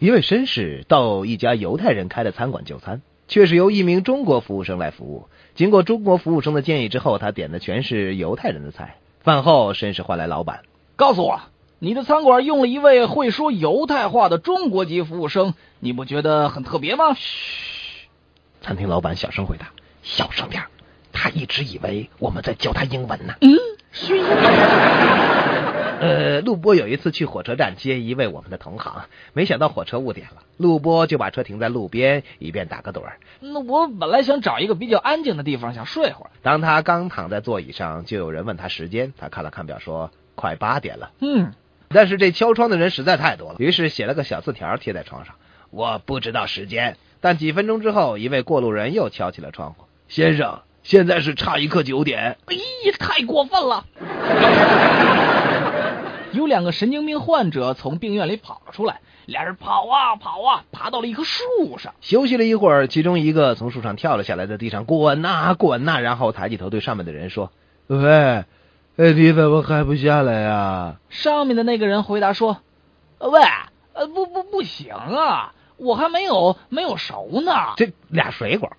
一位绅士到一家犹太人开的餐馆就餐，却是由一名中国服务生来服务。经过中国服务生的建议之后，他点的全是犹太人的菜。饭后，绅士换来老板，告诉我，你的餐馆用了一位会说犹太话的中国籍服务生，你不觉得很特别吗？嘘，餐厅老板小声回答：“小声点他一直以为我们在教他英文呢。”嗯，嘘。呃，陆波有一次去火车站接一位我们的同行，没想到火车误点了，陆波就把车停在路边，以便打个盹儿。那我本来想找一个比较安静的地方，想睡会儿。当他刚躺在座椅上，就有人问他时间，他看了看表，说快八点了。嗯，但是这敲窗的人实在太多了，于是写了个小字条贴在窗上：我不知道时间。但几分钟之后，一位过路人又敲起了窗户：先生，现在是差一刻九点。哎呀，太过分了！有两个神经病患者从病院里跑了出来，俩人跑啊跑啊，爬到了一棵树上，休息了一会儿，其中一个从树上跳了下来，在地上滚呐滚呐，然后抬起头对上面的人说：“喂，哎，你怎么还不下来呀？”上面的那个人回答说：“喂，呃，不不不行啊，我还没有没有熟呢。”这俩水果。